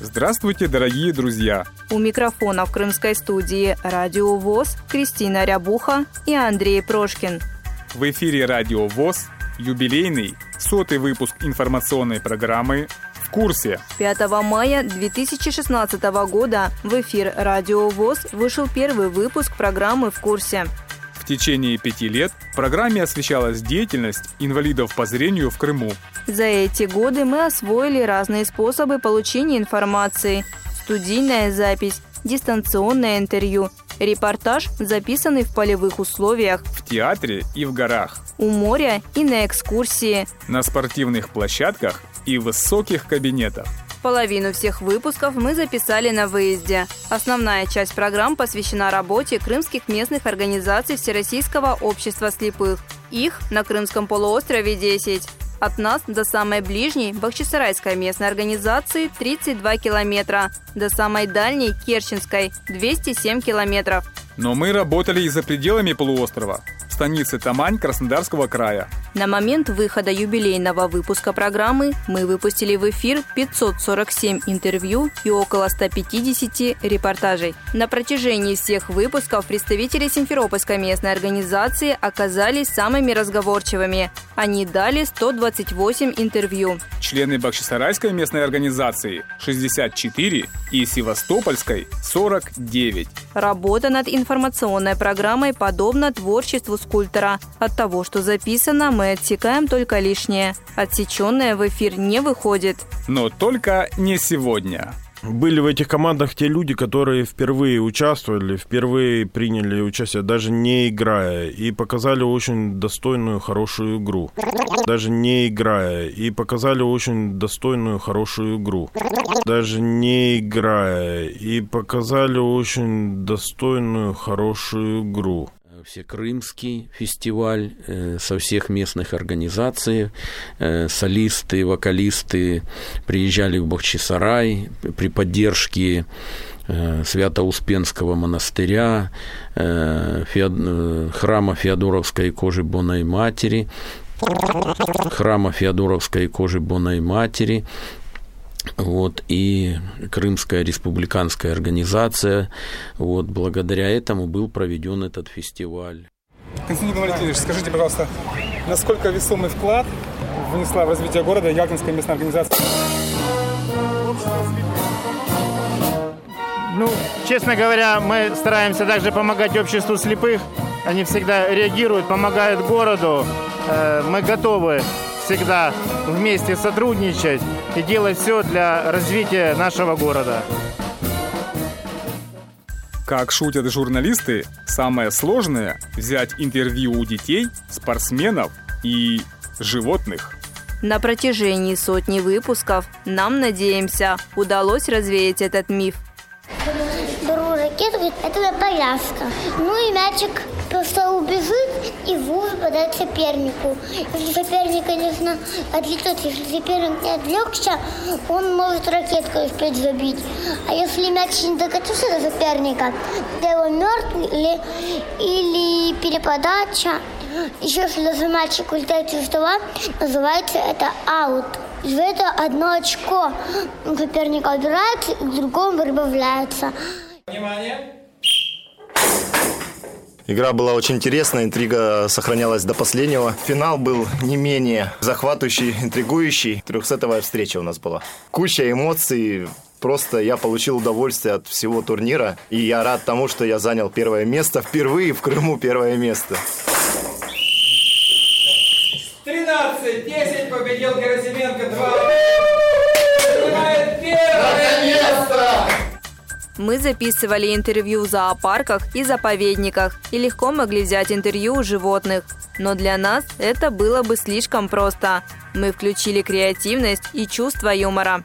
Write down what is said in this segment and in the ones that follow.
Здравствуйте, дорогие друзья! У микрофона в крымской студии «Радио ВОЗ» Кристина Рябуха и Андрей Прошкин. В эфире «Радио ВОЗ» юбилейный сотый выпуск информационной программы «В курсе». 5 мая 2016 года в эфир «Радио ВОЗ» вышел первый выпуск программы «В курсе». В течение пяти лет в программе освещалась деятельность инвалидов по зрению в Крыму. За эти годы мы освоили разные способы получения информации. Студийная запись, дистанционное интервью, репортаж, записанный в полевых условиях, В театре и в горах, у моря и на экскурсии. на спортивных площадках и высоких кабинетах. Половину всех выпусков мы записали на выезде. Основная часть программ посвящена работе крымских местных организаций Всероссийского общества слепых. Их на Крымском полуострове 10. От нас до самой ближней Бахчисарайской местной организации 32 километра, до самой дальней Керченской 207 километров. Но мы работали и за пределами полуострова, в станице Тамань Краснодарского края. На момент выхода юбилейного выпуска программы мы выпустили в эфир 547 интервью и около 150 репортажей. На протяжении всех выпусков представители Симферопольской местной организации оказались самыми разговорчивыми. Они дали 128 интервью. Члены Бахчисарайской местной организации 64 и Севастопольской 49. Работа над информационной программой подобна творчеству скульптора. От того, что записано, мы отсекаем только лишнее. Отсеченное в эфир не выходит. Но только не сегодня. Были в этих командах те люди, которые впервые участвовали, впервые приняли участие, даже не играя, и показали очень достойную, хорошую игру. Даже не играя, и показали очень достойную, хорошую игру. Даже не играя, и показали очень достойную, хорошую игру. Всекрымский фестиваль э, со всех местных организаций. Э, солисты, вокалисты приезжали в Бахчисарай при поддержке э, Свято-Успенского монастыря, храма Феодоровской кожи Бонной Матери, храма Феодоровской кожи Бонной Матери, вот, и Крымская республиканская организация. Вот, благодаря этому был проведен этот фестиваль. Константин Валентинович, скажите, пожалуйста, насколько весомый вклад внесла в развитие города Ялтинская местная организация? Ну, честно говоря, мы стараемся также помогать обществу слепых. Они всегда реагируют, помогают городу. Э, Мы готовы всегда вместе сотрудничать и делать все для развития нашего города. Как шутят журналисты, самое сложное – взять интервью у детей, спортсменов и животных. На протяжении сотни выпусков нам, надеемся, удалось развеять этот миф. беру ракету, это повязка. Ну и мячик просто убежит и в угол подает сопернику. Если соперник, конечно, отвлечет, если соперник не отвлекся, он может ракетку успеть забить. А если мяч не докатился до соперника, то его мертвый или, или переподача. Еще если даже мальчик улетает из стола, называется это аут. За это одно очко соперника убирается к другому прибавляется. Игра была очень интересная, интрига сохранялась до последнего. Финал был не менее захватывающий, интригующий. Трехсетовая встреча у нас была. Куча эмоций. Просто я получил удовольствие от всего турнира. И я рад тому, что я занял первое место. Впервые в Крыму первое место. 13-10 победил Герасименко 2. Мы записывали интервью в зоопарках и заповедниках и легко могли взять интервью у животных. Но для нас это было бы слишком просто. Мы включили креативность и чувство юмора.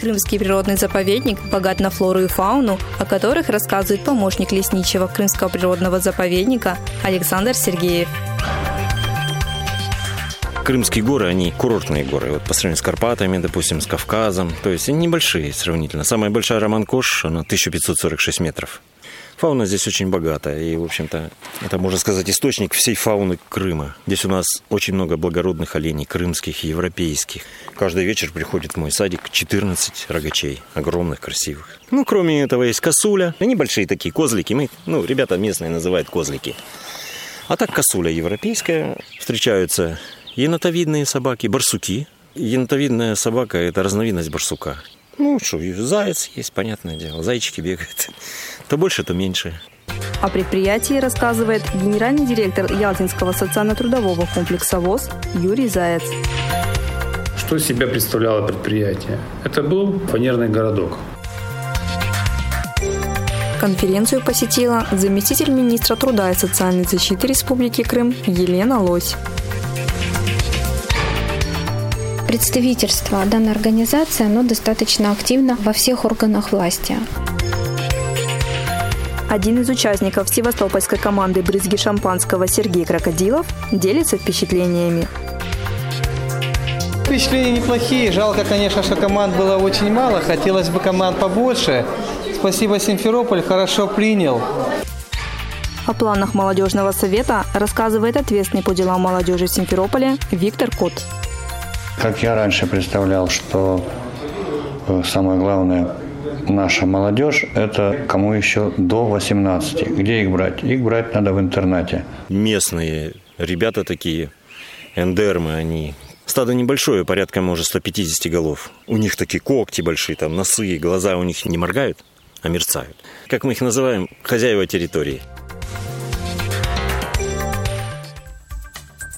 Крымский природный заповедник богат на флору и фауну, о которых рассказывает помощник лесничего Крымского природного заповедника Александр Сергеев. Крымские горы, они курортные горы. Вот по сравнению с Карпатами, допустим, с Кавказом. То есть они небольшие сравнительно. Самая большая Романкош, она 1546 метров. Фауна здесь очень богатая, и, в общем-то, это, можно сказать, источник всей фауны Крыма. Здесь у нас очень много благородных оленей, крымских, европейских. Каждый вечер приходит в мой садик 14 рогачей, огромных, красивых. Ну, кроме этого, есть косуля. Они большие такие, козлики. Мы, ну, ребята местные называют козлики. А так косуля европейская. Встречаются енотовидные собаки, барсуки. Енотовидная собака – это разновидность барсука. Ну, что, заяц есть, понятное дело. Зайчики бегают. То больше, то меньше. О предприятии рассказывает генеральный директор Ялтинского социально-трудового комплекса ВОЗ Юрий Заяц. Что из себя представляло предприятие? Это был фанерный городок. Конференцию посетила заместитель министра труда и социальной защиты Республики Крым Елена Лось. Представительство данной организации оно достаточно активно во всех органах власти. Один из участников севастопольской команды «Брызги шампанского» Сергей Крокодилов делится впечатлениями. Впечатления неплохие. Жалко, конечно, что команд было очень мало. Хотелось бы команд побольше. Спасибо, Симферополь хорошо принял. О планах молодежного совета рассказывает ответственный по делам молодежи Симферополя Виктор Кот. Как я раньше представлял, что э, самое главное наша молодежь – это кому еще до 18. Где их брать? Их брать надо в интернате. Местные ребята такие, эндермы, они Стадо небольшое, порядка, может, 150 голов. У них такие когти большие, там носы, глаза у них не моргают, а мерцают. Как мы их называем, хозяева территории.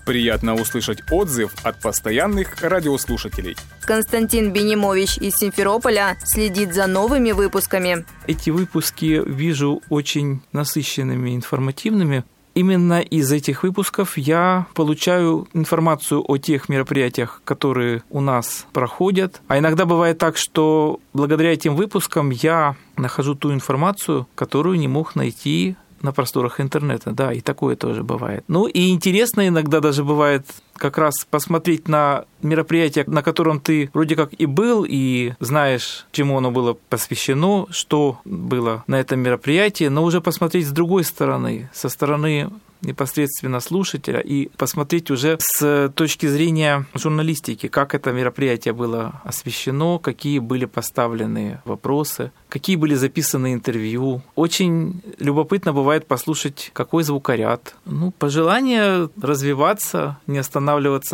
Приятно услышать отзыв от постоянных радиослушателей. Константин Бенимович из Симферополя следит за новыми выпусками. Эти выпуски вижу очень насыщенными, информативными. Именно из этих выпусков я получаю информацию о тех мероприятиях, которые у нас проходят. А иногда бывает так, что благодаря этим выпускам я нахожу ту информацию, которую не мог найти на просторах интернета, да, и такое тоже бывает. Ну и интересно иногда даже бывает как раз посмотреть на мероприятие, на котором ты вроде как и был, и знаешь, чему оно было посвящено, что было на этом мероприятии, но уже посмотреть с другой стороны, со стороны непосредственно слушателя и посмотреть уже с точки зрения журналистики, как это мероприятие было освещено, какие были поставлены вопросы, какие были записаны интервью. Очень любопытно бывает послушать, какой звукоряд. Ну, пожелание развиваться, не останавливаться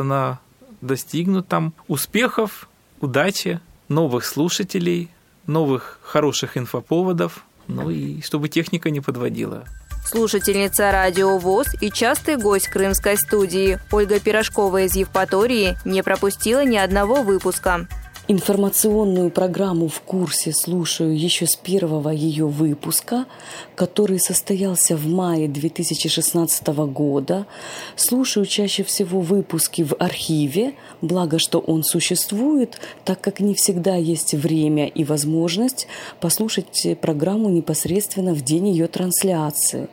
на достигнутом, успехов, удачи, новых слушателей, новых хороших инфоповодов, ну и чтобы техника не подводила. Слушательница радио ВОЗ и частый гость крымской студии Ольга Пирожкова из Евпатории не пропустила ни одного выпуска. Информационную программу в курсе слушаю еще с первого ее выпуска, который состоялся в мае 2016 года. Слушаю чаще всего выпуски в архиве, благо что он существует, так как не всегда есть время и возможность послушать программу непосредственно в день ее трансляции.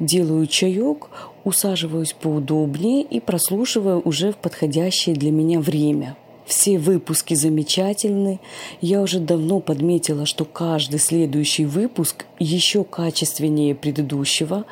Делаю чаек, усаживаюсь поудобнее и прослушиваю уже в подходящее для меня время – все выпуски замечательны. Я уже давно подметила, что каждый следующий выпуск еще качественнее предыдущего.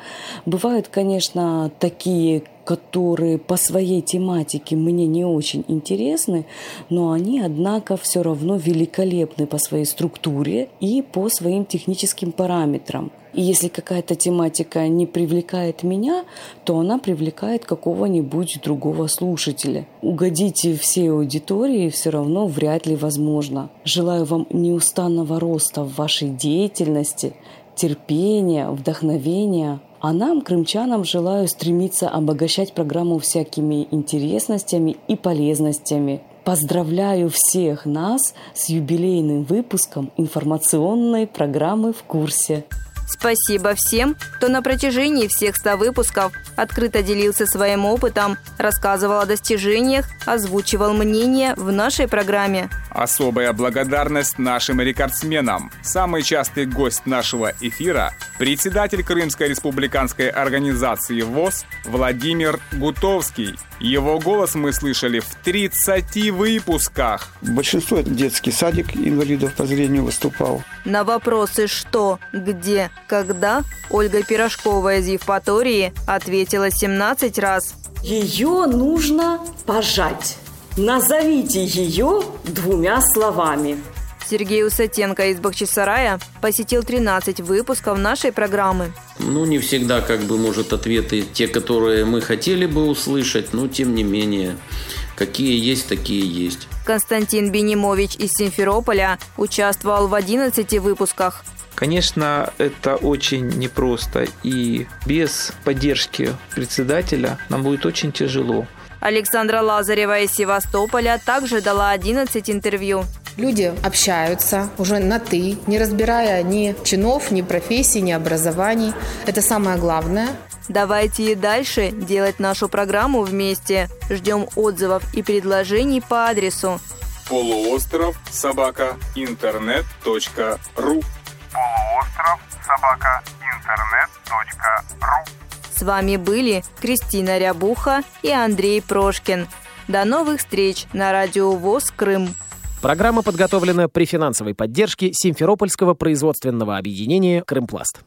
Бывают, конечно, такие, которые по своей тематике мне не очень интересны, но они, однако, все равно великолепны по своей структуре и по своим техническим параметрам. И если какая-то тематика не привлекает меня, то она привлекает какого-нибудь другого слушателя. Угодить всей аудитории все равно вряд ли возможно. Желаю вам неустанного роста в вашей деятельности, терпения, вдохновения. А нам, крымчанам, желаю стремиться обогащать программу всякими интересностями и полезностями. Поздравляю всех нас с юбилейным выпуском информационной программы «В курсе». Спасибо всем, кто на протяжении всех 100 выпусков открыто делился своим опытом, рассказывал о достижениях, озвучивал мнения в нашей программе. Особая благодарность нашим рекордсменам. Самый частый гость нашего эфира – председатель Крымской республиканской организации ВОЗ Владимир Гутовский. Его голос мы слышали в 30 выпусках. Большинство детский садик инвалидов по зрению выступал. На вопросы «что?», «где?», «когда?» Ольга Пирожкова из Евпатории ответила 17 раз. Ее нужно пожать. Назовите ее двумя словами. Сергей Усатенко из Бахчисарая посетил 13 выпусков нашей программы. Ну, не всегда, как бы, может, ответы те, которые мы хотели бы услышать, но тем не менее, какие есть, такие есть. Константин Бенимович из Симферополя участвовал в 11 выпусках. Конечно, это очень непросто, и без поддержки председателя нам будет очень тяжело. Александра Лазарева из Севастополя также дала 11 интервью. Люди общаются уже на «ты», не разбирая ни чинов, ни профессий, ни образований. Это самое главное. Давайте и дальше делать нашу программу вместе. Ждем отзывов и предложений по адресу полуостров собака интернет.ру полуостров собака интернет.ру С вами были Кристина Рябуха и Андрей Прошкин. До новых встреч на радио ВОЗ Крым. Программа подготовлена при финансовой поддержке Симферопольского производственного объединения «Крымпласт».